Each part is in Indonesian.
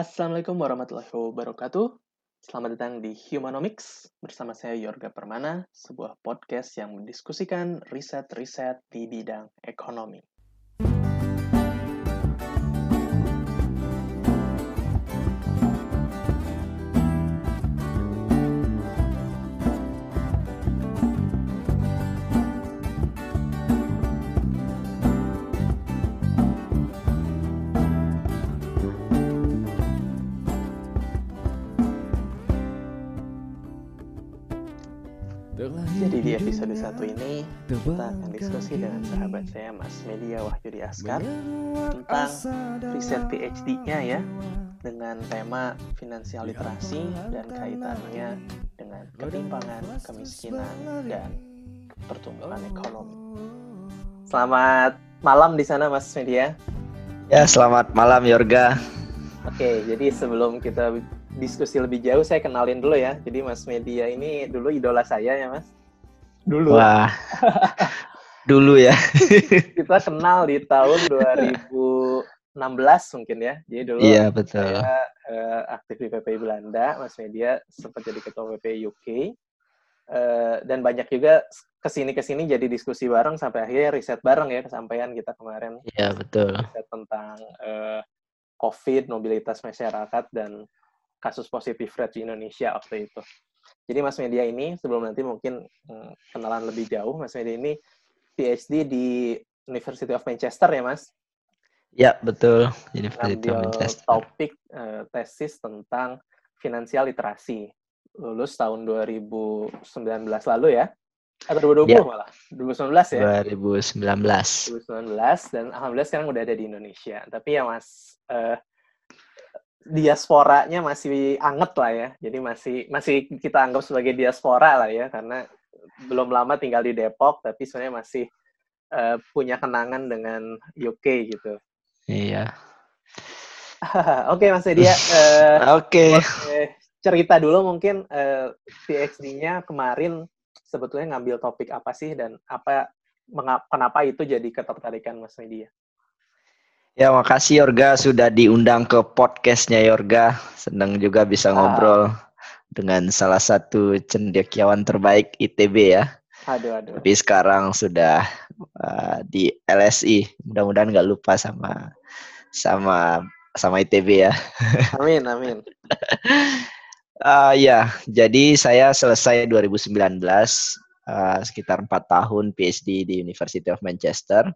Assalamualaikum warahmatullahi wabarakatuh. Selamat datang di Humanomics bersama saya Yorga Permana, sebuah podcast yang mendiskusikan riset-riset di bidang ekonomi. Jadi di episode satu ini kita akan diskusi dengan sahabat saya Mas Media Wahyudi Askar tentang riset PhD-nya ya dengan tema finansial literasi dan kaitannya dengan ketimpangan, kemiskinan, dan pertumbuhan ekonomi. Selamat malam di sana Mas Media. Ya, selamat malam Yorga. Oke, jadi sebelum kita diskusi lebih jauh, saya kenalin dulu ya. Jadi Mas Media ini dulu idola saya ya Mas. Dulu. Wah, dulu ya. Kita kenal di tahun 2016 mungkin ya. Jadi dulu Iya, betul. saya uh, aktif di PPI Belanda, Mas Media sempat jadi ketua PPI UK. Uh, dan banyak juga ke sini ke sini jadi diskusi bareng sampai akhirnya riset bareng ya kesampaian kita kemarin Iya, betul. riset tentang uh, COVID, mobilitas masyarakat dan kasus positif rate di Indonesia waktu itu. Jadi Mas Media ini sebelum nanti mungkin hmm, kenalan lebih jauh, Mas Media ini PhD di University of Manchester ya Mas? Ya, betul. University of Manchester. topik eh, tesis tentang finansial literasi. Lulus tahun 2019 lalu ya? Atau 2020 Ya. malah? 2019 ya? 2019. 2019 dan alhamdulillah sekarang udah ada di Indonesia. Tapi ya Mas eh, diasporanya masih anget lah ya. Jadi masih masih kita anggap sebagai diaspora lah ya karena belum lama tinggal di Depok tapi sebenarnya masih eh, punya kenangan dengan UK gitu. Iya. Oke Mas Edia, eh, Oke. cerita dulu mungkin eh, PhD-nya kemarin sebetulnya ngambil topik apa sih dan apa menga- kenapa itu jadi ketertarikan Mas Media? Ya, makasih Yorga sudah diundang ke podcastnya Yorga. Senang juga bisa Ah. ngobrol dengan salah satu cendekiawan terbaik ITB ya. Aduh aduh. Tapi sekarang sudah uh, di LSI. Mudah-mudahan nggak lupa sama sama sama ITB ya. Amin amin. Ah ya, jadi saya selesai 2019 uh, sekitar empat tahun PhD di University of Manchester.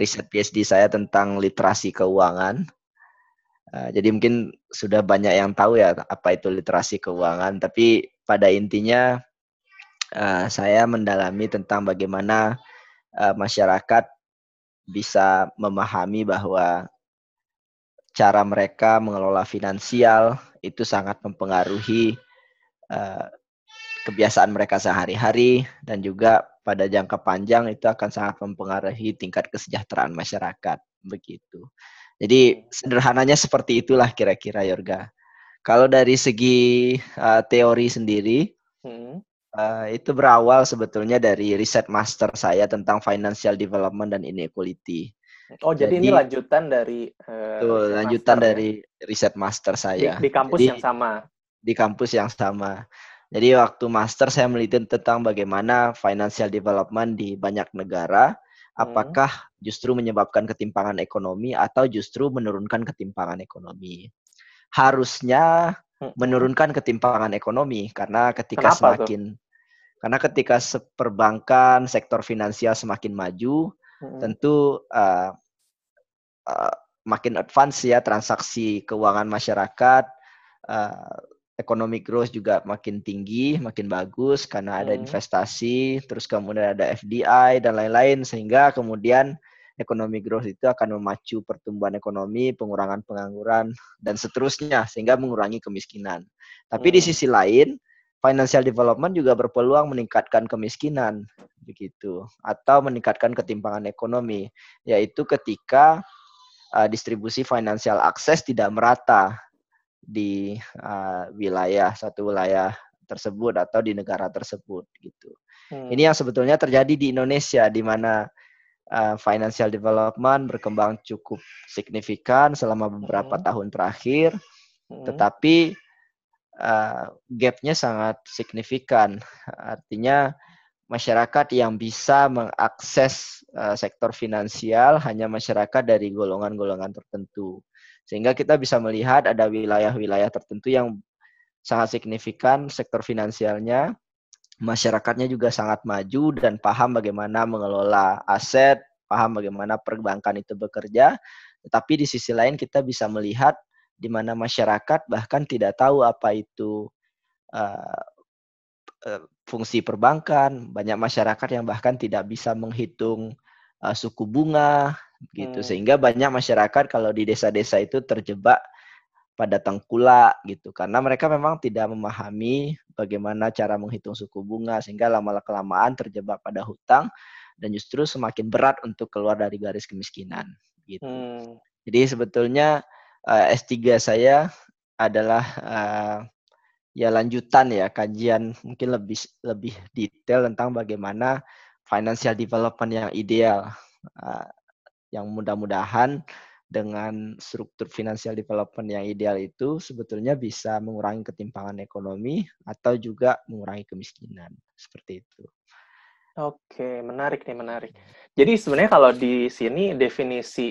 Riset PhD saya tentang literasi keuangan. Uh, jadi mungkin sudah banyak yang tahu ya apa itu literasi keuangan, tapi pada intinya uh, saya mendalami tentang bagaimana uh, masyarakat bisa memahami bahwa cara mereka mengelola finansial itu sangat mempengaruhi uh, kebiasaan mereka sehari-hari dan juga pada jangka panjang itu akan sangat mempengaruhi tingkat kesejahteraan masyarakat begitu. Jadi sederhananya seperti itulah kira-kira Yorga. Kalau dari segi uh, teori sendiri Mm. uh, itu berawal sebetulnya dari riset master saya tentang financial development dan inequality. Oh jadi, ini Jadi- lanjutan dari eh, Itu riset lanjutan master ya? dari riset master di, saya di kampus Jadi- yang sama. di kampus yang sama. Jadi waktu master saya meliti tentang bagaimana financial development di banyak negara, Hmm. apakah justru menyebabkan ketimpangan ekonomi atau justru menurunkan ketimpangan ekonomi. Harusnya Mm-mm. menurunkan ketimpangan ekonomi karena ketika Kenapa tuh? semakin karena ketika perbankan sektor finansial semakin maju, Mm-mm. tentu uh, uh, makin advance ya transaksi keuangan masyarakat, uh, economic growth juga makin tinggi, makin bagus karena ada Hmm. investasi, terus kemudian ada FDI dan lain-lain sehingga kemudian economic growth itu akan memacu pertumbuhan ekonomi, pengurangan pengangguran dan seterusnya sehingga mengurangi kemiskinan. Tapi di Hmm. sisi lain, financial development juga berpeluang meningkatkan kemiskinan begitu atau meningkatkan ketimpangan ekonomi yaitu ketika uh, distribusi financial access tidak merata di uh, wilayah satu wilayah tersebut atau di negara tersebut gitu. Hmm. Ini yang sebetulnya terjadi di Indonesia di mana uh, financial development berkembang cukup signifikan selama beberapa hmm. tahun terakhir, hmm. tetapi uh, gapnya sangat signifikan. Artinya masyarakat yang bisa mengakses uh, sektor finansial hanya masyarakat dari golongan-golongan tertentu. Sehingga kita bisa melihat ada wilayah-wilayah tertentu yang sangat signifikan sektor finansialnya, masyarakatnya juga sangat maju dan paham bagaimana mengelola aset, paham bagaimana perbankan itu bekerja. Tetapi di sisi lain kita bisa melihat di mana masyarakat bahkan tidak tahu apa itu uh, fungsi perbankan. Banyak masyarakat yang bahkan tidak bisa menghitung uh, suku bunga, gitu. Hmm. Sehingga banyak masyarakat kalau di desa-desa itu terjebak pada tengkulak gitu karena mereka memang tidak memahami bagaimana cara menghitung suku bunga sehingga lama kelamaan terjebak pada hutang dan justru semakin berat untuk keluar dari garis kemiskinan gitu. Hmm. Jadi sebetulnya uh, eh, S3 saya adalah uh, ya lanjutan ya kajian mungkin lebih lebih detail tentang bagaimana financial development yang ideal. Uh, yang mudah-mudahan dengan struktur financial development yang ideal itu sebetulnya bisa mengurangi ketimpangan ekonomi atau juga mengurangi kemiskinan seperti itu. Oke, menarik nih, menarik. Jadi sebenarnya kalau di sini definisi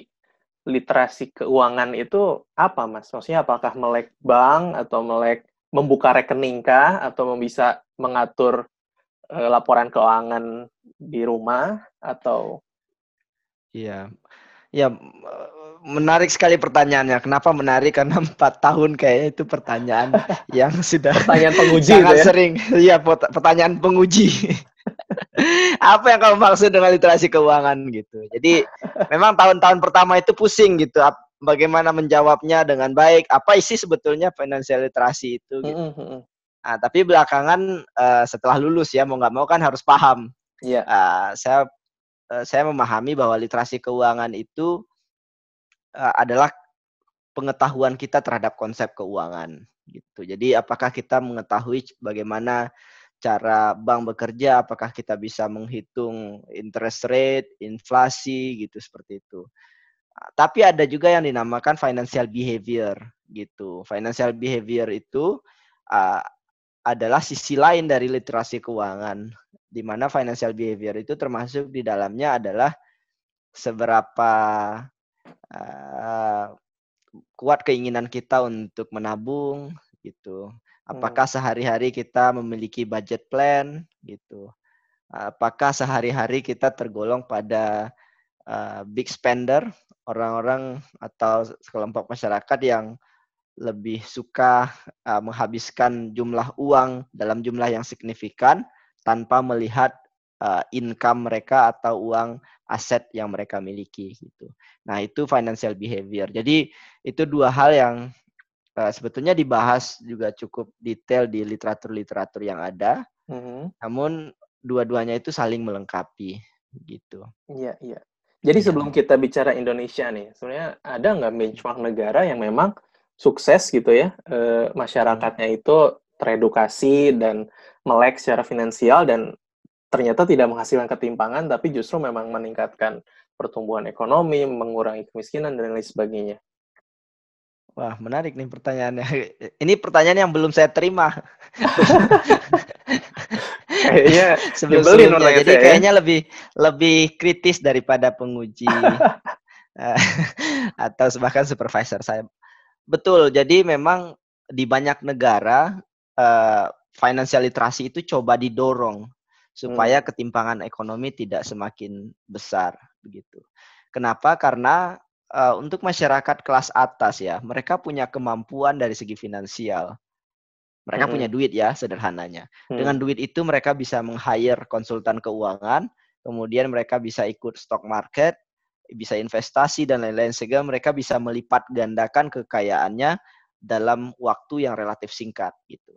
literasi keuangan itu apa, Mas? Maksudnya apakah melek bank atau melek membuka rekening kah atau bisa mengatur uh, laporan keuangan di rumah atau Iya. Ya, menarik sekali pertanyaannya. Kenapa menarik? Karena empat tahun kayaknya itu pertanyaan yang sudah pertanyaan penguji sangat ya? sering. Iya, pertanyaan penguji. Apa yang kamu maksud dengan literasi keuangan gitu? Jadi memang tahun-tahun pertama itu pusing gitu. Bagaimana menjawabnya dengan baik? Apa isi sebetulnya financial literasi itu? Gitu. Nah, tapi belakangan uh, setelah lulus ya mau nggak mau kan harus paham. Iya. Yeah. Uh, saya saya memahami bahwa literasi keuangan itu uh, adalah pengetahuan kita terhadap konsep keuangan gitu. Jadi apakah kita mengetahui bagaimana cara bank bekerja, apakah kita bisa menghitung interest rate, inflasi gitu seperti itu. Ah, tapi ada juga yang dinamakan financial behavior gitu. Financial behavior itu uh, adalah sisi lain dari literasi keuangan, di mana financial behavior itu termasuk di dalamnya adalah seberapa uh, kuat keinginan kita untuk menabung gitu. Apakah hmm. sehari-hari kita memiliki budget plan gitu? Apakah sehari-hari kita tergolong pada uh, big spender, orang-orang atau kelompok masyarakat yang lebih suka uh, menghabiskan jumlah uang dalam jumlah yang signifikan tanpa melihat uh, income mereka atau uang aset yang mereka miliki gitu. Nah, itu financial behavior. Jadi itu dua hal yang uh, sebetulnya dibahas juga cukup detail di literatur-literatur yang ada. Mm-hmm. Namun dua-duanya itu saling melengkapi gitu. Iya, iya. Jadi ya. sebelum kita bicara Indonesia nih, sebenarnya ada nggak benchmark negara yang memang sukses gitu ya, e, masyarakatnya itu teredukasi dan melek secara finansial dan ternyata tidak menghasilkan ketimpangan, tapi justru memang meningkatkan pertumbuhan ekonomi, mengurangi kemiskinan, dan lain sebagainya. Wah, menarik nih pertanyaannya. Ini pertanyaan yang belum saya terima. kayaknya sebelum sebelumnya. Jadi saya, kayaknya ya? lebih lebih kritis daripada penguji atau bahkan supervisor saya. Betul. Jadi memang di banyak negara uh, financial literasi itu coba didorong supaya hmm. ketimpangan ekonomi tidak semakin besar begitu. Kenapa? Karena uh, untuk masyarakat kelas atas ya, mereka punya kemampuan dari segi finansial. Mereka hmm. punya duit ya sederhananya. Hmm. Dengan duit itu mereka bisa meng-hire konsultan keuangan, kemudian mereka bisa ikut stock market, bisa investasi dan lain-lain sehingga mereka bisa melipat gandakan kekayaannya dalam waktu yang relatif singkat gitu.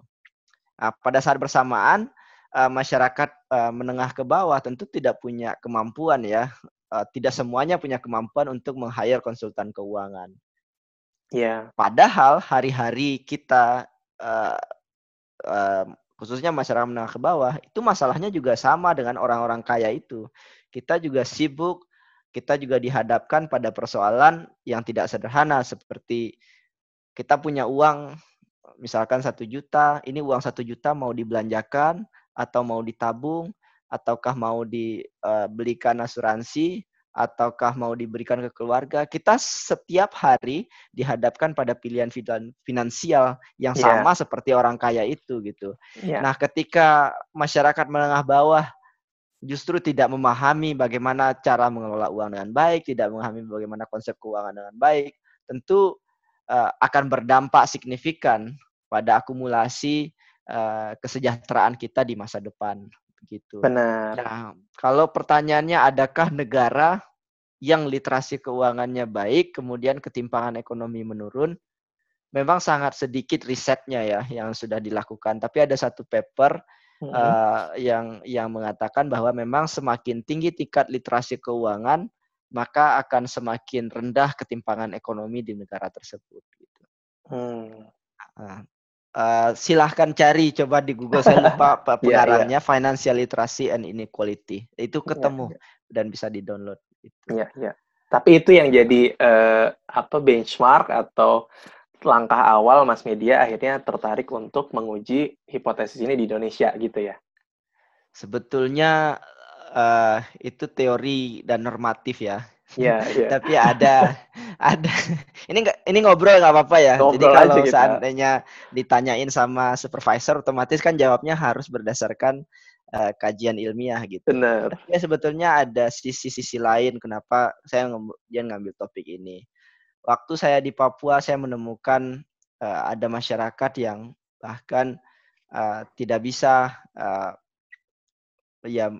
Nah, pada saat bersamaan uh, masyarakat uh, menengah ke bawah tentu tidak punya kemampuan ya, uh, tidak semuanya punya kemampuan untuk meng-hire konsultan keuangan. Ya. Yeah. Padahal hari-hari kita uh, uh, khususnya masyarakat menengah ke bawah itu masalahnya juga sama dengan orang-orang kaya itu. Kita juga sibuk kita juga dihadapkan pada persoalan yang tidak sederhana seperti kita punya uang misalkan satu juta, ini uang satu juta mau dibelanjakan atau mau ditabung ataukah mau dibelikan eh, asuransi ataukah mau diberikan ke keluarga, kita setiap hari dihadapkan pada pilihan finansial yang yeah. sama seperti orang kaya itu gitu. Yeah. Nah, ketika masyarakat menengah bawah justru tidak memahami bagaimana cara mengelola uang dengan baik, tidak memahami bagaimana konsep keuangan dengan baik, tentu uh, akan berdampak signifikan pada akumulasi uh, kesejahteraan kita di masa depan gitu. Benar. Nah, kalau pertanyaannya adakah negara yang literasi keuangannya baik, kemudian ketimpangan ekonomi menurun? Memang sangat sedikit risetnya ya yang sudah dilakukan. Tapi ada satu paper hmm. uh, yang yang mengatakan bahwa memang semakin tinggi tingkat literasi keuangan, maka akan semakin rendah ketimpangan ekonomi di negara tersebut. Gitu. Hmm. Uh, Uh, silahkan cari coba di Google saya lupa pengarangnya yeah, yeah. Financial Literacy and Inequality itu iya, ketemu yeah, yeah. dan bisa di download itu. Iya yeah, Tapi itu yang jadi uh, apa benchmark atau langkah awal Mas Media akhirnya tertarik untuk menguji hipotesis ini di Indonesia gitu ya? Sebetulnya uh, itu teori dan normatif ya. Iya, iya. Tapi ada ada ini enggak ini ngobrol nggak apa-apa ya. Ngobrol Jadi kalau seandainya ditanyain sama supervisor otomatis kan jawabnya harus berdasarkan uh, kajian ilmiah gitu. Benar. Ya sebetulnya ada sisi-sisi lain kenapa saya kemudian ngambil topik ini. Waktu saya di Papua saya menemukan uh, ada masyarakat yang bahkan uh, tidak bisa uh, ya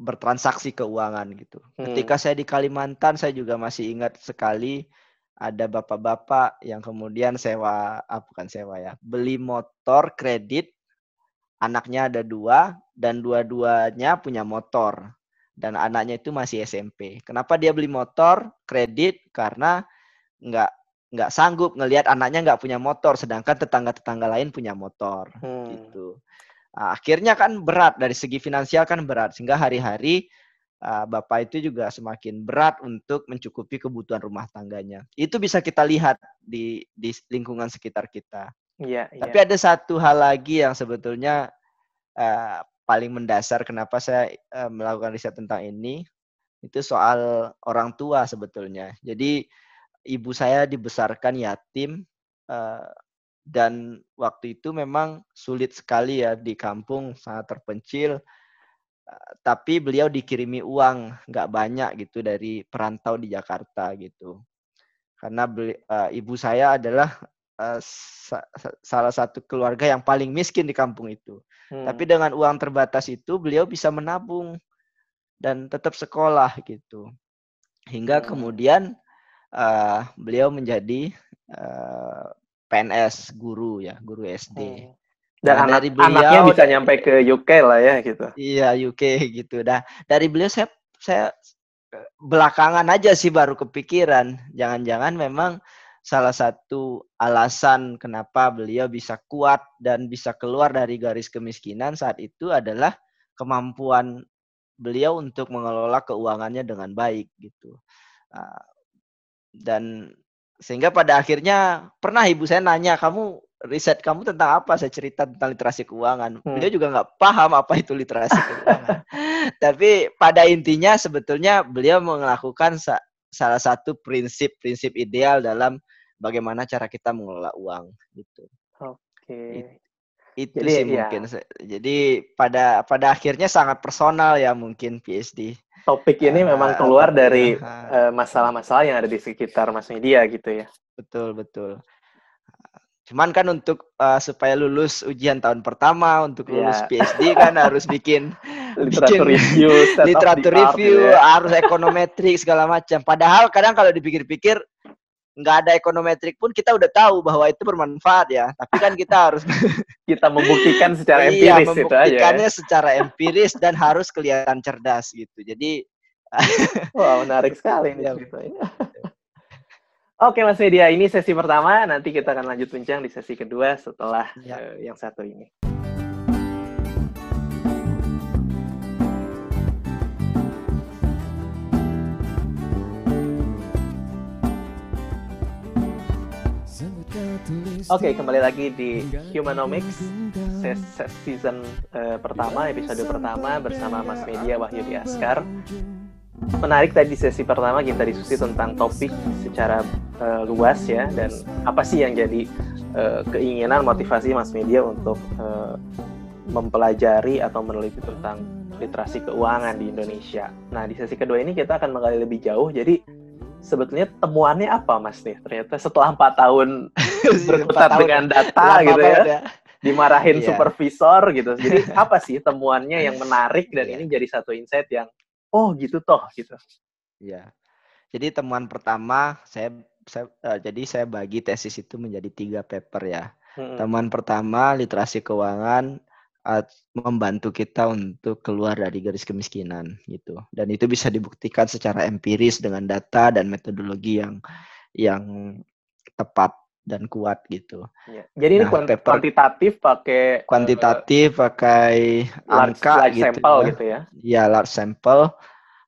bertransaksi keuangan gitu. Hmm. Ketika saya di Kalimantan, saya juga masih ingat sekali ada bapak-bapak yang kemudian sewa, ah, bukan sewa ya, beli motor kredit, anaknya ada dua, dan dua-duanya punya motor. Dan anaknya itu masih SMP. Kenapa dia beli motor kredit? Karena nggak nggak sanggup ngelihat anaknya nggak punya motor, sedangkan tetangga-tetangga lain punya motor, hmm. gitu. Nah, akhirnya kan berat dari segi finansial kan berat sehingga hari-hari uh, bapak itu juga semakin berat untuk mencukupi kebutuhan rumah tangganya. Itu bisa kita lihat di di lingkungan sekitar kita. Iya. Tapi ya. ada satu hal lagi yang sebetulnya uh, paling mendasar kenapa saya uh, melakukan riset tentang ini itu soal orang tua sebetulnya. Jadi ibu saya dibesarkan yatim. Uh, dan waktu itu memang sulit sekali ya di kampung sangat terpencil eh, tapi beliau dikirimi uang nggak banyak gitu dari perantau di Jakarta gitu karena beli, uh, ibu saya adalah uh, sa salah satu keluarga yang paling miskin di kampung itu hmm. tapi dengan uang terbatas itu beliau bisa menabung dan tetap sekolah gitu hingga hmm. kemudian uh, beliau menjadi uh, PNS guru ya, guru SD. Hmm. Dan nah, anak, dari beliau, anaknya bisa nyampe ke UK lah ya gitu. Iya UK gitu. Dah dari beliau saya saya belakangan aja sih baru kepikiran. Jangan-jangan memang salah satu alasan kenapa beliau bisa kuat dan bisa keluar dari garis kemiskinan saat itu adalah kemampuan beliau untuk mengelola keuangannya dengan baik gitu. Nah, dan sehingga pada akhirnya pernah ibu saya nanya, kamu riset kamu tentang apa? Saya cerita tentang literasi keuangan. Hmm. Dia juga nggak paham apa itu literasi keuangan. Tapi pada intinya sebetulnya beliau melakukan sa salah satu prinsip-prinsip ideal dalam bagaimana cara kita mengelola uang gitu. Oke. Okay. It, itu Jadi, sih ya. mungkin. Jadi pada pada akhirnya sangat personal ya mungkin PhD topik ini memang keluar dari eh, masalah-masalah uh, yang ada di sekitar mas media gitu ya. Betul, betul. Cuman kan untuk uh, supaya lulus ujian tahun pertama, untuk iya. lulus yeah. PhD kan harus bikin literatur bikin review, literatur review, ya. harus ekonometrik segala macam. Padahal kadang kalau dipikir-pikir nggak ada ekonometrik pun kita udah tahu bahwa itu bermanfaat ya. Tapi kan kita harus kita membuktikan secara iya, empiris iya, membuktikannya itu aja. secara empiris dan harus kelihatan cerdas gitu. Jadi wow, menarik sekali ini ya. Oke Mas Media, ini sesi pertama. Nanti kita akan lanjut bincang di sesi kedua setelah ya. uh, yang satu ini. Oke, okay, kembali lagi di Humanomics season uh, pertama, episode pertama bersama Mas Media Wahyu di Askar. Menarik tadi sesi pertama kita diskusi tentang topik secara uh, luas ya dan apa sih yang jadi uh, keinginan motivasi Mas Media untuk uh, mempelajari atau meneliti tentang literasi keuangan di Indonesia. Nah, di sesi kedua ini kita akan menggali lebih jauh. Jadi sebetulnya temuannya apa mas nih ternyata setelah empat tahun berkutat dengan data gitu ya, ya dimarahin yeah. supervisor gitu jadi apa sih temuannya yang menarik dan yeah. ini jadi satu insight yang oh gitu toh gitu ya yeah. jadi temuan pertama saya, saya uh, jadi saya bagi tesis itu menjadi tiga paper ya hmm. temuan pertama literasi keuangan membantu kita untuk keluar dari garis kemiskinan gitu dan itu bisa dibuktikan secara empiris dengan data dan metodologi yang yang tepat dan kuat gitu. Ya. Jadi nah, ini paper, kuantitatif pakai kuantitatif uh, pakai angka large gitu, sampel ya. gitu ya. Ya large sampel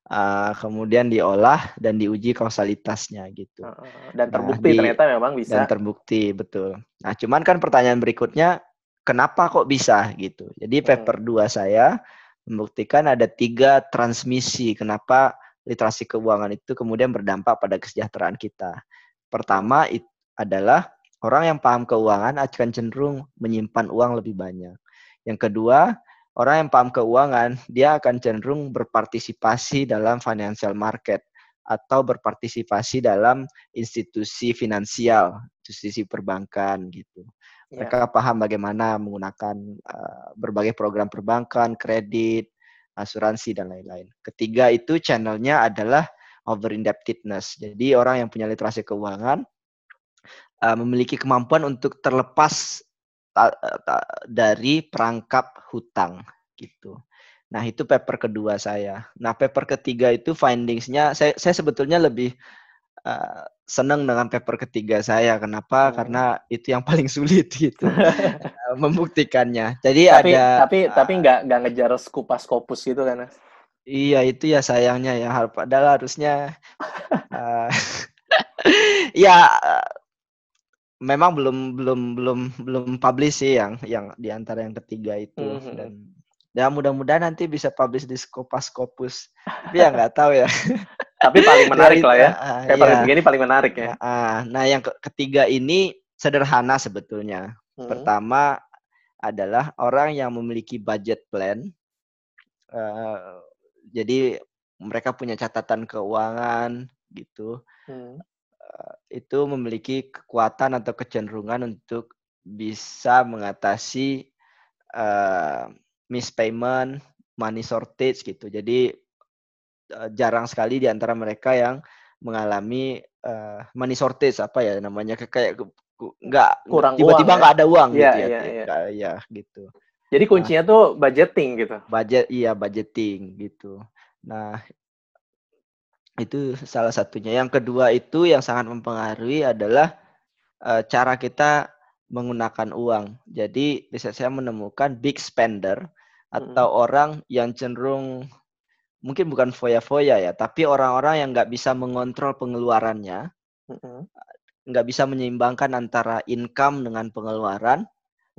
uh, kemudian diolah dan diuji kausalitasnya gitu. dan nah, terbukti nah, di, ternyata memang bisa. Dan terbukti betul. Nah cuman kan pertanyaan berikutnya kenapa kok bisa gitu. Jadi hmm. paper dua saya membuktikan ada tiga transmisi kenapa literasi keuangan itu kemudian berdampak pada kesejahteraan kita. Pertama itu adalah orang yang paham keuangan akan cenderung menyimpan uang lebih banyak. Yang kedua, orang yang paham keuangan dia akan cenderung berpartisipasi dalam financial market atau berpartisipasi dalam institusi finansial, institusi perbankan gitu. Ya. Mereka paham bagaimana menggunakan uh, berbagai program perbankan, kredit, asuransi dan lain-lain. Ketiga itu channelnya adalah over indebtedness. Jadi orang yang punya literasi keuangan uh, memiliki kemampuan untuk terlepas ta ta dari perangkap hutang gitu. Nah itu paper kedua saya. Nah paper ketiga itu findingsnya saya saya sebetulnya lebih uh, senang dengan paper ketiga saya. Kenapa? Hmm. Karena itu yang paling sulit gitu eh, membuktikannya. Jadi tapi, ada tapi uh, tapi nggak nggak ngejar skupas kopus gitu kan? Iya itu ya sayangnya ya. Padahal harusnya uh, ya memang belum belum belum belum publish sih yang yang di antara yang ketiga itu mm -hmm. dan ya mudah-mudahan nanti bisa publish di Skopas Scopus tapi ya nggak tahu ya Tapi paling menarik lah ya. Kayak ya. paling ini paling menarik ya. Nah, yang ketiga ini sederhana sebetulnya. Hmm. Pertama adalah orang yang memiliki budget plan. Uh, jadi mereka punya catatan keuangan gitu. Hmm. Itu memiliki kekuatan atau kecenderungan untuk bisa mengatasi uh, mispayment, money shortage gitu. Jadi uh, jarang sekali di antara mereka yang mengalami uh, money shortage apa ya namanya kayak nggak kurang tiba-tiba nggak ya? ada uang ya, gitu ya, ya, ya. ya gitu. Jadi kuncinya nah, tuh budgeting gitu. Budget iya budgeting gitu. Nah itu salah satunya. Yang kedua itu yang sangat mempengaruhi adalah uh, cara kita menggunakan uang. Jadi bisa saya menemukan big spender atau hmm. orang yang cenderung mungkin bukan foya-foya ya, tapi orang-orang yang nggak bisa mengontrol pengeluarannya, nggak bisa menyeimbangkan antara income dengan pengeluaran,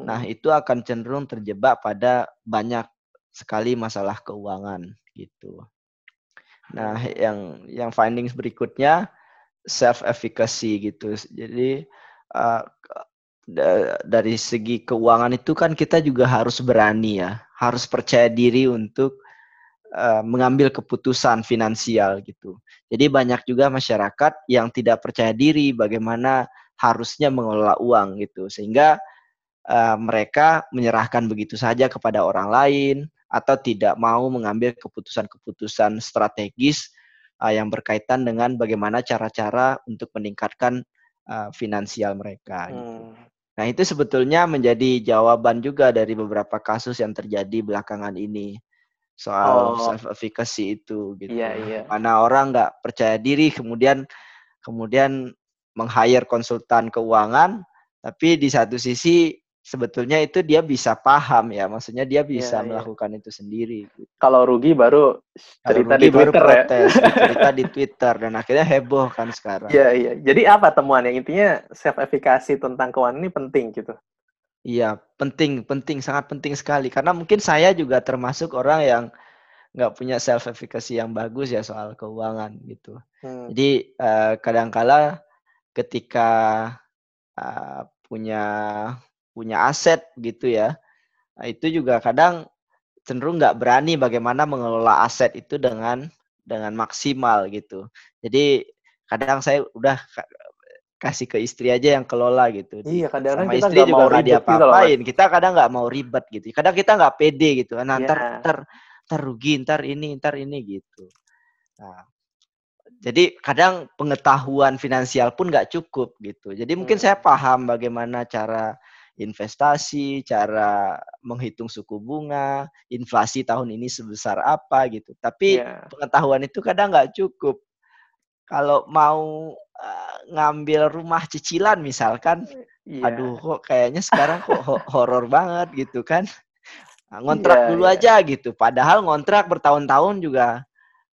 nah itu akan cenderung terjebak pada banyak sekali masalah keuangan gitu. Nah, yang yang findings berikutnya self efficacy gitu. Jadi uh, dari segi keuangan itu kan kita juga harus berani ya, harus percaya diri untuk Eh, mengambil keputusan finansial gitu. Jadi banyak juga masyarakat yang tidak percaya diri bagaimana harusnya mengelola uang gitu, sehingga uh, mereka menyerahkan begitu saja kepada orang lain atau tidak mau mengambil keputusan-keputusan strategis uh, yang berkaitan dengan bagaimana cara-cara untuk meningkatkan uh, finansial mereka. Gitu. Hmm. Nah itu sebetulnya menjadi jawaban juga dari beberapa kasus yang terjadi belakangan ini soal oh. self efficacy itu gitu. Iya, iya. Mana orang nggak percaya diri kemudian kemudian meng-hire konsultan keuangan tapi di satu sisi sebetulnya itu dia bisa paham ya, maksudnya dia bisa yeah, melakukan yeah. itu sendiri. Gitu. Kalau rugi baru cerita rugi di Twitter baru protes, ya. cerita di Twitter dan akhirnya heboh kan sekarang. Iya yeah, iya. Yeah. Jadi apa temuan yang intinya self efficacy tentang keuangan ini penting gitu? Iya penting penting sangat penting sekali karena mungkin saya juga termasuk orang yang nggak punya self efficacy yang bagus ya soal keuangan gitu. Hmm. Jadi uh, kadangkala ketika uh, punya punya aset gitu ya, nah, itu juga kadang cenderung nggak berani bagaimana mengelola aset itu dengan dengan maksimal gitu. Jadi kadang saya udah kasih ke istri aja yang kelola gitu. Iya, kadang Sama kita istri juga nggak diapa-apain. Gitu kita kadang nggak mau ribet gitu. Kadang kita nggak pede gitu. Nah, yeah. ntar, ntar, ntar rugi, ntar ini, ntar ini gitu. Nah, jadi kadang pengetahuan finansial pun nggak cukup gitu. Jadi mungkin hmm. saya paham bagaimana cara investasi, cara menghitung suku bunga, inflasi tahun ini sebesar apa gitu. Tapi yeah. pengetahuan itu kadang nggak cukup. Kalau mau uh, ngambil rumah cicilan misalkan, yeah. aduh kok kayaknya sekarang kok horor banget gitu kan. Nah, ngontrak yeah, dulu yeah. aja gitu. Padahal ngontrak bertahun-tahun juga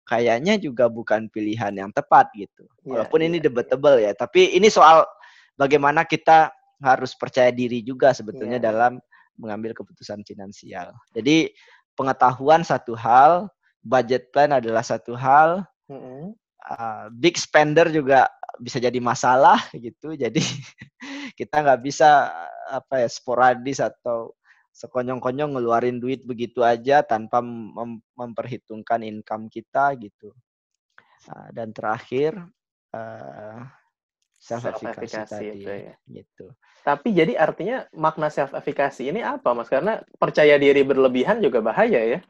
kayaknya juga bukan pilihan yang tepat gitu. Yeah, Walaupun yeah, ini iya. debatable yeah. ya, tapi ini soal bagaimana kita harus percaya diri juga sebetulnya yeah. dalam mengambil keputusan finansial. Jadi pengetahuan satu hal, budget plan adalah satu hal, mm -hmm. uh, big spender juga bisa jadi masalah gitu. Jadi kita nggak bisa apa ya sporadis atau sekonyong-konyong ngeluarin duit begitu aja tanpa mem memperhitungkan income kita gitu. Uh, dan terakhir uh, self efficacy tadi ya. gitu. Tapi jadi artinya makna self efficacy ini apa, Mas? Karena percaya diri berlebihan juga bahaya ya.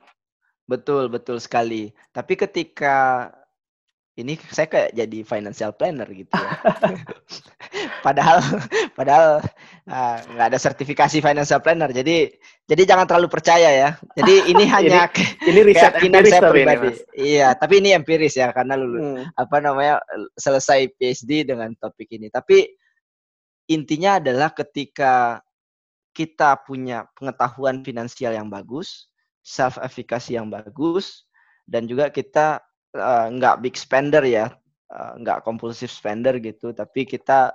Betul, betul sekali. Tapi ketika ini saya kayak jadi financial planner gitu ya. padahal padahal ah, nggak uh, ada sertifikasi financial planner. Jadi jadi jangan terlalu percaya ya. Jadi ini hanya ini, ini riset empiris saya pribadi. Ini, iya, tapi ini empiris ya karena lulus hmm. apa namanya selesai PhD dengan topik ini. Tapi intinya adalah ketika kita punya pengetahuan finansial yang bagus, self efficacy yang bagus dan juga kita uh, nggak big spender ya, uh, nggak kompulsif spender gitu, tapi kita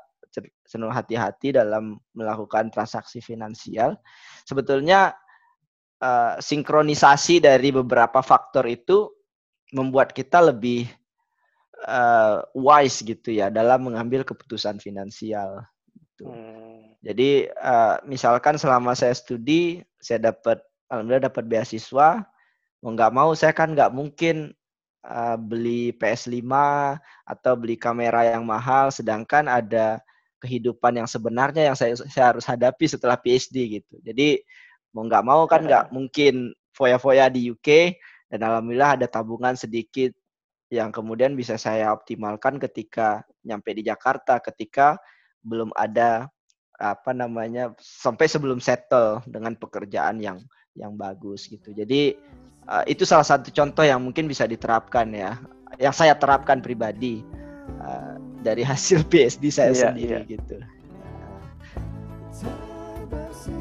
senang hati-hati dalam melakukan transaksi finansial. Sebetulnya uh, sinkronisasi dari beberapa faktor itu membuat kita lebih uh, wise gitu ya dalam mengambil keputusan finansial. Gitu. Hmm. Jadi uh, misalkan selama saya studi, saya dapat alhamdulillah dapat beasiswa, mau nggak mau saya kan nggak mungkin uh, beli PS5 atau beli kamera yang mahal sedangkan ada kehidupan yang sebenarnya yang saya saya harus hadapi setelah PhD gitu. Jadi mau nggak mau kan nggak mungkin foya-foya di UK dan alhamdulillah ada tabungan sedikit yang kemudian bisa saya optimalkan ketika nyampe di Jakarta ketika belum ada apa namanya sampai sebelum settle dengan pekerjaan yang yang bagus gitu. Jadi uh, itu salah satu contoh yang mungkin bisa diterapkan ya, yang saya terapkan pribadi uh, dari hasil PhD saya yeah, sendiri yeah. gitu.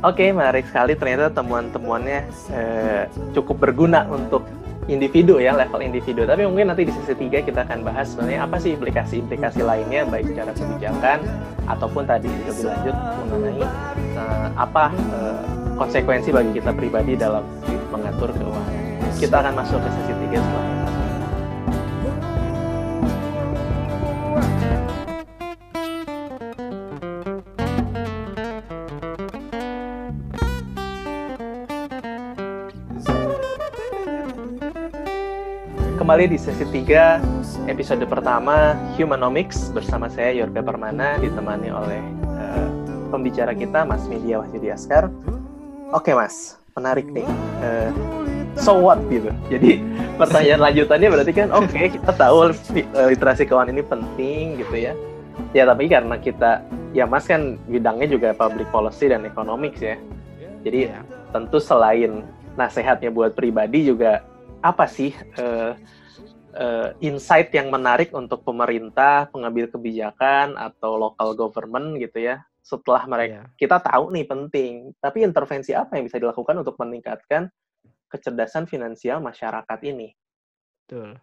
Oke, okay, menarik sekali. Ternyata temuan-temuannya eh, cukup berguna untuk individu ya, level individu. Tapi mungkin nanti di sesi tiga kita akan bahas sebenarnya apa sih implikasi-implikasi lainnya, baik secara kebijakan ataupun tadi lebih lanjut mengenai uh, apa uh, konsekuensi bagi kita pribadi dalam mengatur keuangan. Kita akan masuk ke sesi tiga setelah kembali di sesi 3 episode pertama Humanomics bersama saya Yorga Permana ditemani oleh uh, pembicara kita Mas Media Wahyudi Askar. Oke Mas, menarik nih. Uh, so what gitu. Jadi pertanyaan lanjutannya berarti kan oke okay, kita tahu literasi keuangan ini penting gitu ya. Ya tapi karena kita ya Mas kan bidangnya juga public policy dan economics ya. Jadi yeah. tentu selain nasihatnya buat pribadi juga apa sih uh, uh, insight yang menarik untuk pemerintah, pengambil kebijakan atau local government gitu ya, setelah mereka yeah. kita tahu nih penting, tapi intervensi apa yang bisa dilakukan untuk meningkatkan kecerdasan finansial masyarakat ini? Betul.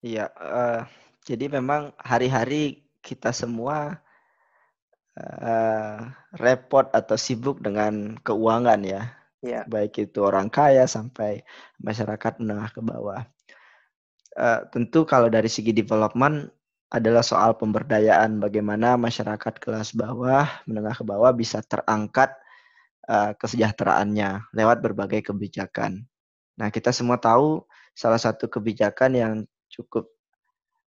Iya, uh, jadi memang hari-hari kita semua uh, repot atau sibuk dengan keuangan ya. Yeah. Baik itu orang kaya sampai masyarakat menengah ke bawah. Uh, tentu kalau dari segi development adalah soal pemberdayaan bagaimana masyarakat kelas bawah, menengah ke bawah bisa terangkat uh, kesejahteraannya lewat berbagai kebijakan. Nah, kita semua tahu salah satu kebijakan yang cukup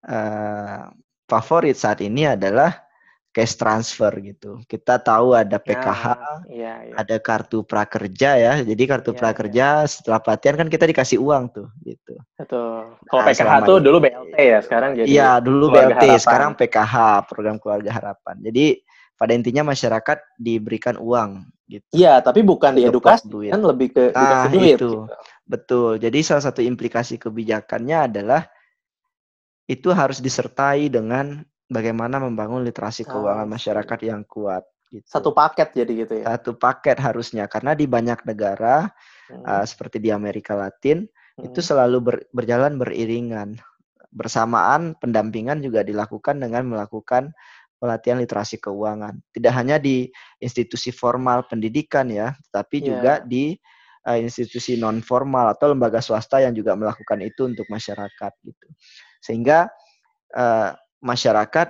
uh, favorit saat ini adalah cash transfer gitu. Kita tahu ada PKH, ya, ya, ya. ada kartu prakerja ya. Jadi kartu ya, prakerja ya. setelah pelatihan kan kita dikasih uang tuh gitu. Betul. Kalau nah, PKH tuh dulu BLT ya, sekarang jadi Iya, dulu BLT, harapan. sekarang PKH, program keluarga harapan. Jadi pada intinya masyarakat diberikan uang gitu. Iya, tapi bukan di edukasi, kan lebih ke nah, duit. Itu. Gitu. Betul. Jadi salah satu implikasi kebijakannya adalah itu harus disertai dengan bagaimana membangun literasi ah, keuangan masyarakat yang kuat. Gitu. Satu paket jadi gitu ya? Satu paket harusnya karena di banyak negara hmm. uh, seperti di Amerika Latin hmm. itu selalu ber, berjalan beriringan. Bersamaan pendampingan juga dilakukan dengan melakukan pelatihan literasi keuangan. Tidak hanya di institusi formal pendidikan ya, tapi yeah. juga di uh, institusi non formal atau lembaga swasta yang juga melakukan itu untuk masyarakat gitu. Sehingga uh, masyarakat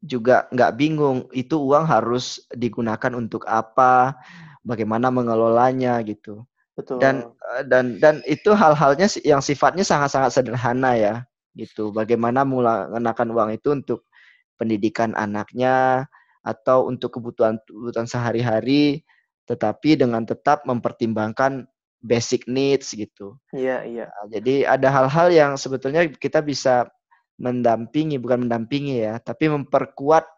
juga nggak bingung itu uang harus digunakan untuk apa, bagaimana mengelolanya gitu. Betul. Dan eh, dan dan itu hal-halnya yang sifatnya sangat-sangat sederhana ya gitu. Bagaimana menggunakan uang itu untuk pendidikan anaknya atau untuk kebutuhan kebutuhan sehari-hari, tetapi dengan tetap mempertimbangkan basic needs gitu. Iya iya. Nah, jadi ada hal-hal yang sebetulnya kita bisa mendampingi bukan mendampingi ya, tapi memperkuat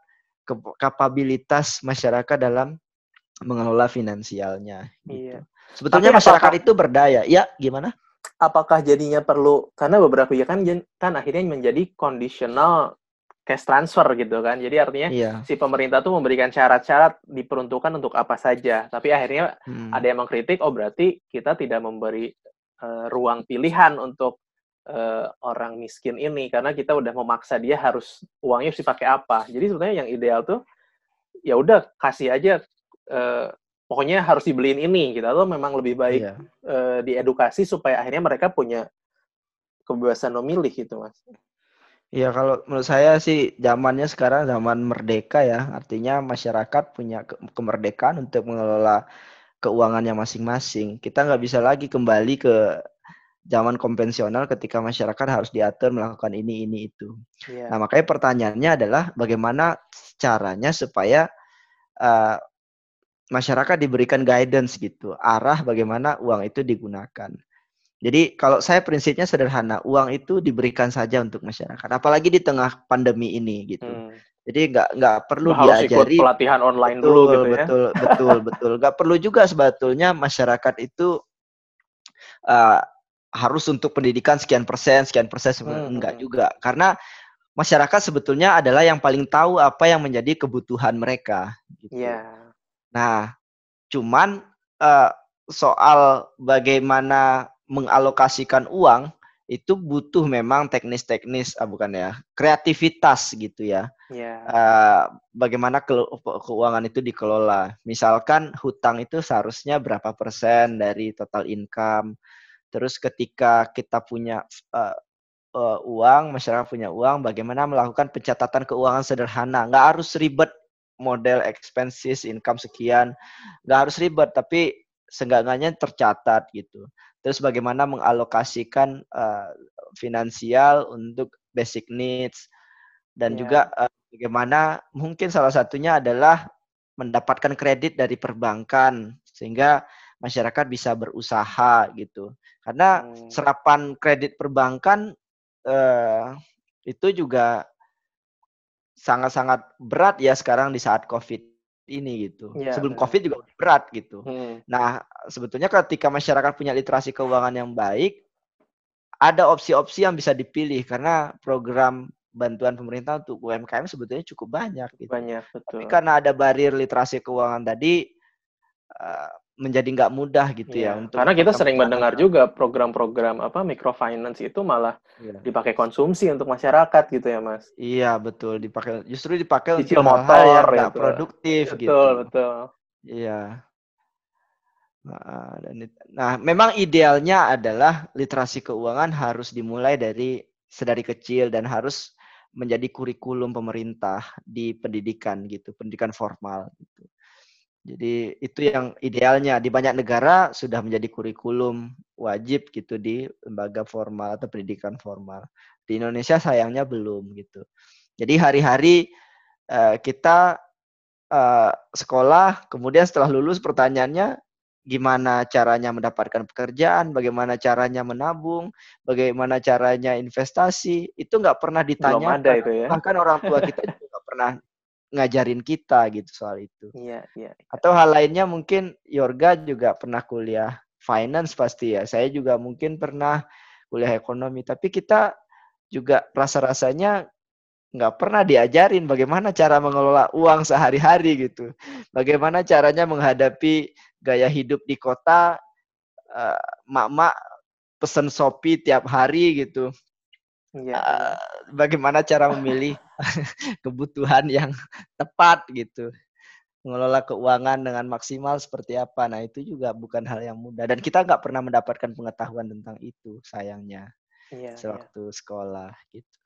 kapabilitas masyarakat dalam mengelola finansialnya. Gitu. Iya. Sebetulnya tapi masyarakat apakah, itu berdaya. Ya, gimana? Apakah jadinya perlu karena beberapa ya kan kan akhirnya menjadi conditional cash transfer gitu kan. Jadi artinya iya. si pemerintah tuh memberikan syarat-syarat diperuntukkan untuk apa saja. Tapi akhirnya hmm. ada yang mengkritik, oh berarti kita tidak memberi uh, ruang pilihan untuk uh, orang miskin ini karena kita udah memaksa dia harus uangnya harus dipakai apa. Jadi sebenarnya yang ideal tuh ya udah kasih aja uh, pokoknya harus dibeliin ini gitu atau memang lebih baik iya. uh, diedukasi supaya akhirnya mereka punya kebebasan memilih gitu mas. Iya kalau menurut saya sih zamannya sekarang zaman merdeka ya artinya masyarakat punya ke kemerdekaan untuk mengelola keuangannya masing-masing. Kita nggak bisa lagi kembali ke zaman konvensional ketika masyarakat harus diatur melakukan ini ini itu. Yeah. Nah makanya pertanyaannya adalah bagaimana caranya supaya uh, masyarakat diberikan guidance gitu arah bagaimana uang itu digunakan. Jadi kalau saya prinsipnya sederhana, uang itu diberikan saja untuk masyarakat, apalagi di tengah pandemi ini gitu. Hmm. Jadi nggak nggak perlu Harus diajari ikut pelatihan online betul, dulu gitu ya. Betul betul betul. Nggak perlu juga sebetulnya masyarakat itu uh, harus untuk pendidikan sekian persen, sekian persen, hmm. enggak hmm. juga. Karena masyarakat sebetulnya adalah yang paling tahu apa yang menjadi kebutuhan mereka. Gitu. Yeah. Nah, cuman uh, soal bagaimana mengalokasikan uang itu butuh memang teknis-teknis, ah, bukan ya, kreativitas gitu ya. Yeah. Uh, bagaimana ke keuangan itu dikelola. Misalkan hutang itu seharusnya berapa persen dari total income Terus ketika kita punya uh, uh, uang, masyarakat punya uang, bagaimana melakukan pencatatan keuangan sederhana. Nggak harus ribet model expenses, income sekian. Nggak harus ribet, tapi seenggaknya tercatat gitu. Terus bagaimana mengalokasikan uh, finansial untuk basic needs. Dan yeah. juga uh, bagaimana mungkin salah satunya adalah mendapatkan kredit dari perbankan. Sehingga masyarakat bisa berusaha gitu. Karena hmm. serapan kredit perbankan eh, itu juga sangat-sangat berat ya sekarang di saat COVID ini gitu. Ya, Sebelum COVID juga berat gitu. Hmm. Nah, sebetulnya ketika masyarakat punya literasi keuangan yang baik, ada opsi-opsi yang bisa dipilih karena program bantuan pemerintah untuk UMKM sebetulnya cukup banyak. Gitu. Banyak, betul. Tapi karena ada barir literasi keuangan tadi, uh, menjadi nggak mudah gitu ya. ya untuk karena kita sering mendengar juga program-program apa microfinance itu malah ya. dipakai konsumsi untuk masyarakat gitu ya mas. Iya betul dipakai justru dipakai Cicil untuk motor, hal yang gitu. produktif betul, gitu. Betul betul. Iya. Nah, dan nah, memang idealnya adalah literasi keuangan harus dimulai dari sedari kecil dan harus menjadi kurikulum pemerintah di pendidikan gitu, pendidikan formal gitu. Jadi itu yang idealnya di banyak negara sudah menjadi kurikulum wajib gitu di lembaga formal atau pendidikan formal. Di Indonesia sayangnya belum gitu. Jadi hari-hari uh, kita uh, sekolah, kemudian setelah lulus pertanyaannya gimana caranya mendapatkan pekerjaan, bagaimana caranya menabung, bagaimana caranya investasi, itu nggak pernah ditanya. ya. Bahkan orang tua kita juga nggak pernah ngajarin kita gitu soal itu. Iya, iya, iya. Atau hal lainnya mungkin Yorga juga pernah kuliah finance pasti ya. Saya juga mungkin pernah kuliah ekonomi, tapi kita juga rasa-rasanya nggak pernah diajarin bagaimana cara mengelola uang sehari-hari gitu. Bagaimana caranya menghadapi gaya hidup di kota, uh, mak-mak pesen Shopee tiap hari gitu. Iya, uh, bagaimana cara memilih kebutuhan yang tepat gitu. Mengelola keuangan dengan maksimal seperti apa. Nah itu juga bukan hal yang mudah. Dan kita nggak pernah mendapatkan pengetahuan tentang itu sayangnya. Iya, sewaktu iya. sekolah gitu.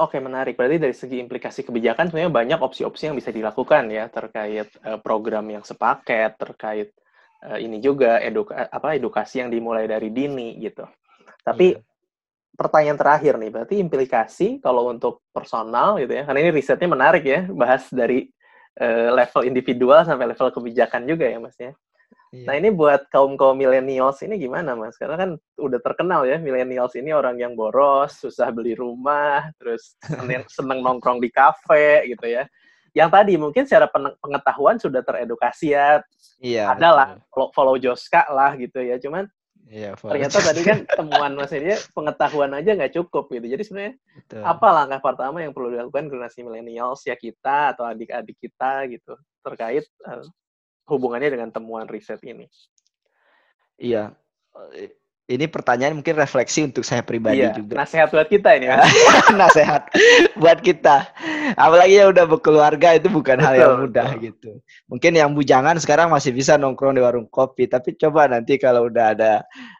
Oke, menarik. Berarti dari segi implikasi kebijakan sebenarnya banyak opsi-opsi yang bisa dilakukan ya terkait uh, program yang sepaket, terkait uh, ini juga eduka apa edukasi yang dimulai dari dini gitu. Tapi iya pertanyaan terakhir nih, berarti implikasi kalau untuk personal gitu ya, karena ini risetnya menarik ya, bahas dari uh, level individual sampai level kebijakan juga ya mas ya. Iya. Nah ini buat kaum kaum millennials ini gimana mas? Karena kan udah terkenal ya millennials ini orang yang boros, susah beli rumah, terus seneng, seneng nongkrong di kafe gitu ya. Yang tadi mungkin secara pengetahuan sudah teredukasi ya, iya, ada lah follow, follow Joska lah gitu ya. Cuman Iya, Ternyata tadi kan temuan Mas ini pengetahuan aja nggak cukup gitu. Jadi sebenarnya Betul. apa langkah pertama yang perlu dilakukan generasi milenial ya kita atau adik-adik kita gitu terkait uh, hubungannya dengan temuan riset ini? Iya, ini pertanyaan mungkin refleksi untuk saya pribadi iya, juga. Nasehat buat kita ini. nasehat buat kita. Apalagi yang udah berkeluarga itu bukan betul, hal yang mudah betul. gitu. Mungkin yang bujangan sekarang masih bisa nongkrong di warung kopi, tapi coba nanti kalau udah ada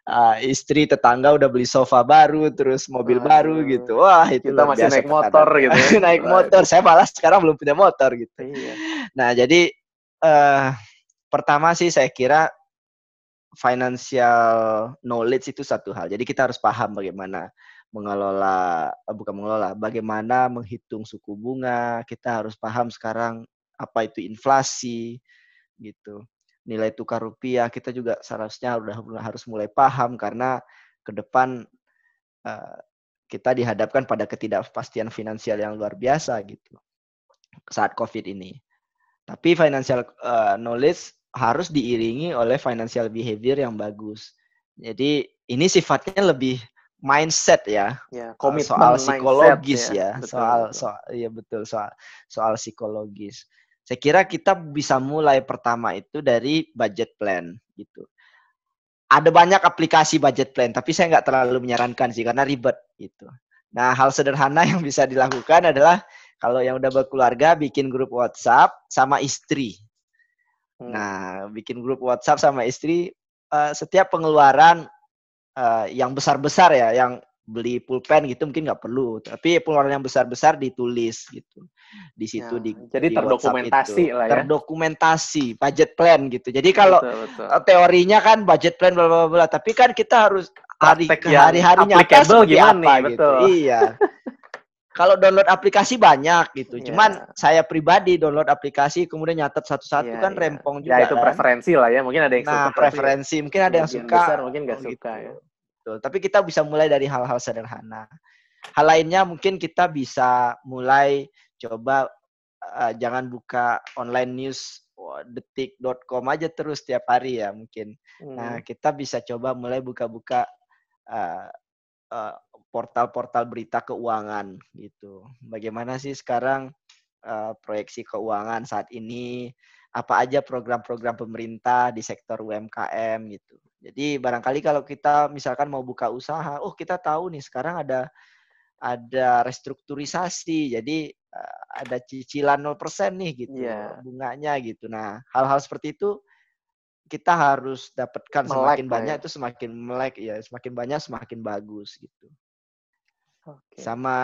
uh, istri tetangga udah beli sofa baru, terus mobil baru gitu. Wah, itu kita masih naik motor gitu. Ya. naik motor. Saya malah sekarang belum punya motor gitu. Iya. Nah, jadi uh, pertama sih saya kira financial knowledge itu satu hal. Jadi kita harus paham bagaimana mengelola eh, bukan mengelola, bagaimana menghitung suku bunga. Kita harus paham sekarang apa itu inflasi gitu. Nilai tukar rupiah kita juga seharusnya sudah harus mulai paham karena ke depan uh, kita dihadapkan pada ketidakpastian finansial yang luar biasa gitu saat Covid ini. Tapi financial uh, knowledge harus diiringi oleh financial behavior yang bagus. Jadi ini sifatnya lebih mindset ya, ya soal psikologis mindset, ya, ya. Betul, soal betul. soal ya betul soal soal psikologis. Saya kira kita bisa mulai pertama itu dari budget plan gitu. Ada banyak aplikasi budget plan, tapi saya nggak terlalu menyarankan sih karena ribet gitu. Nah, hal sederhana yang bisa dilakukan adalah kalau yang udah berkeluarga bikin grup WhatsApp sama istri Hmm. Nah, bikin grup WhatsApp sama istri uh, setiap pengeluaran uh, yang besar-besar ya, yang beli pulpen gitu mungkin nggak perlu, tapi pengeluaran yang besar-besar ditulis gitu. Di situ ya, di jadi di terdokumentasi lah ya. Terdokumentasi budget plan gitu. Jadi kalau betul, betul. Eh, teorinya kan budget plan bla bla bla tapi kan kita harus hari hari hari nyata seperti apa nih, gitu. Betul. iya kalau download aplikasi banyak gitu. Yeah. Cuman saya pribadi download aplikasi kemudian nyatet satu-satu yeah, kan yeah. rempong ya, juga. Ya itu kan. preferensi lah ya. Mungkin ada yang nah, suka. preferensi. Mungkin ada yang suka. Besar, mungkin nggak gitu. suka ya. Betul. Tapi kita bisa mulai dari hal-hal sederhana. Hal lainnya mungkin kita bisa mulai coba uh, jangan buka online news detik.com aja terus tiap hari ya mungkin. Hmm. Nah, kita bisa coba mulai buka-buka uh, uh, portal-portal berita keuangan gitu. Bagaimana sih sekarang uh, proyeksi keuangan saat ini? Apa aja program-program pemerintah di sektor UMKM gitu. Jadi barangkali kalau kita misalkan mau buka usaha, oh kita tahu nih sekarang ada ada restrukturisasi. Jadi uh, ada cicilan 0% nih gitu yeah. bunganya gitu. Nah, hal-hal seperti itu kita harus dapatkan melek, semakin banyak ya. itu semakin melek ya, semakin banyak semakin bagus gitu. Okay. Sama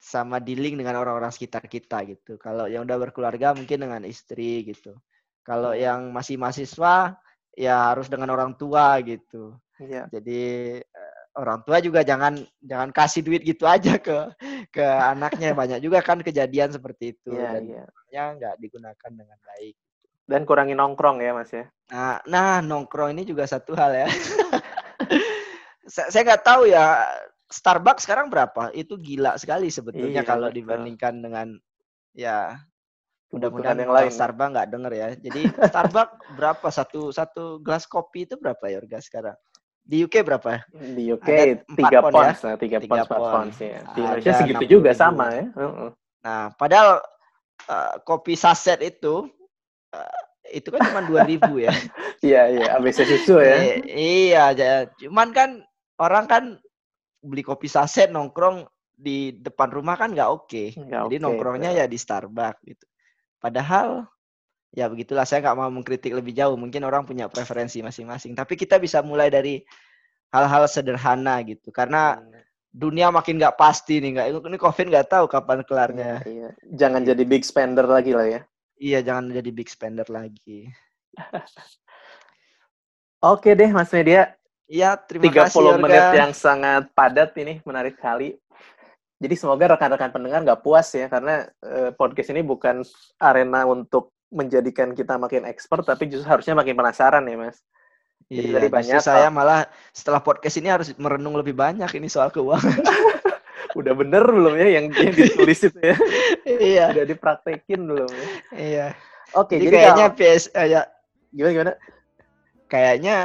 sama dealing dengan orang-orang sekitar kita gitu. Kalau yang udah berkeluarga mungkin dengan istri gitu. Kalau hmm. yang masih mahasiswa ya harus dengan orang tua gitu. Yeah. Jadi eh, orang tua juga jangan jangan kasih duit gitu aja ke ke anaknya banyak juga kan kejadian seperti itu yeah, dan yeah. nggak digunakan dengan baik. Dan kurangi nongkrong ya mas ya. Nah, nah nongkrong ini juga satu hal ya. saya nggak tahu ya Starbucks sekarang berapa? Itu gila sekali sebetulnya iya, kalau betul. dibandingkan dengan ya mudah-mudahan yang lain. Starbucks nggak denger ya. Jadi Starbucks berapa satu satu gelas kopi itu berapa ya harga sekarang? Di UK berapa? Di UK tiga pounds ya? tiga pounds, empat pounds ya. Di Indonesia segitu juga sama ya. Nah, padahal uh, kopi saset itu uh, itu kan cuma dua ribu ya. Iya iya, ABC susu ya. iya, cuman kan orang kan beli kopi saset nongkrong di depan rumah kan nggak oke. Okay. Jadi okay, nongkrongnya ya di Starbucks gitu. Padahal ya begitulah saya nggak mau mengkritik lebih jauh. Mungkin orang punya preferensi masing-masing. Tapi kita bisa mulai dari hal-hal sederhana gitu. Karena hmm. dunia makin nggak pasti nih nggak ini covid nggak tahu kapan kelarnya. Iya, iya. Jangan jadi big spender lagi lah ya. Iya jangan jadi big spender lagi. Oke deh Mas Media, Iya, terima 30 kasih. 30 menit yang sangat padat ini, menarik sekali. Jadi semoga rekan-rekan pendengar nggak puas ya, karena eh, podcast ini bukan arena untuk menjadikan kita makin expert, tapi justru harusnya makin penasaran ya, Mas. Jadi iya, dari banyak saya malah setelah podcast ini harus merenung lebih banyak ini soal keuangan. Udah bener belum ya yang, yang ditulis itu ya? iya. Udah dipraktekin belum ya? Iya. Oke, jadi, jadi kayaknya kalau... PS uh, ya gimana gimana? Kayaknya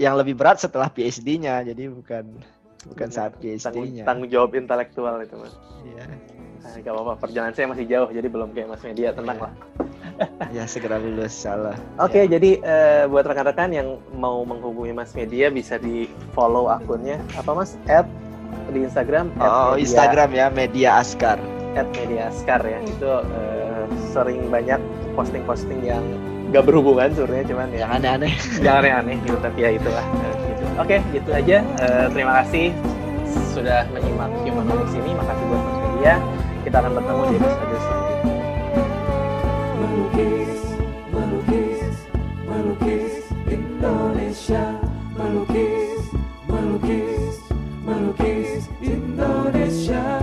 yang lebih berat setelah PhD-nya jadi bukan bukan iya, saat PhD-nya tanggung, jawab intelektual itu mas iya nah, gak apa-apa perjalanan saya masih jauh jadi belum kayak mas media tenang iya. lah ya segera lulus salah oke okay, ya. jadi uh, buat rekan-rekan yang mau menghubungi mas media bisa di follow akunnya apa mas at di Instagram oh media, Instagram ya media askar. at media askar ya. Itu uh, sering banyak posting-posting yang gak berhubungan sebenarnya cuman ya yang aneh-aneh. Yang aneh-aneh gitu tapi ya itulah gitu. oke gitu aja. Uh, terima kasih sudah menyimak Human Comics ini. Makasih buat Mas Media kita akan bertemu di episode selanjutnya melukis Indonesia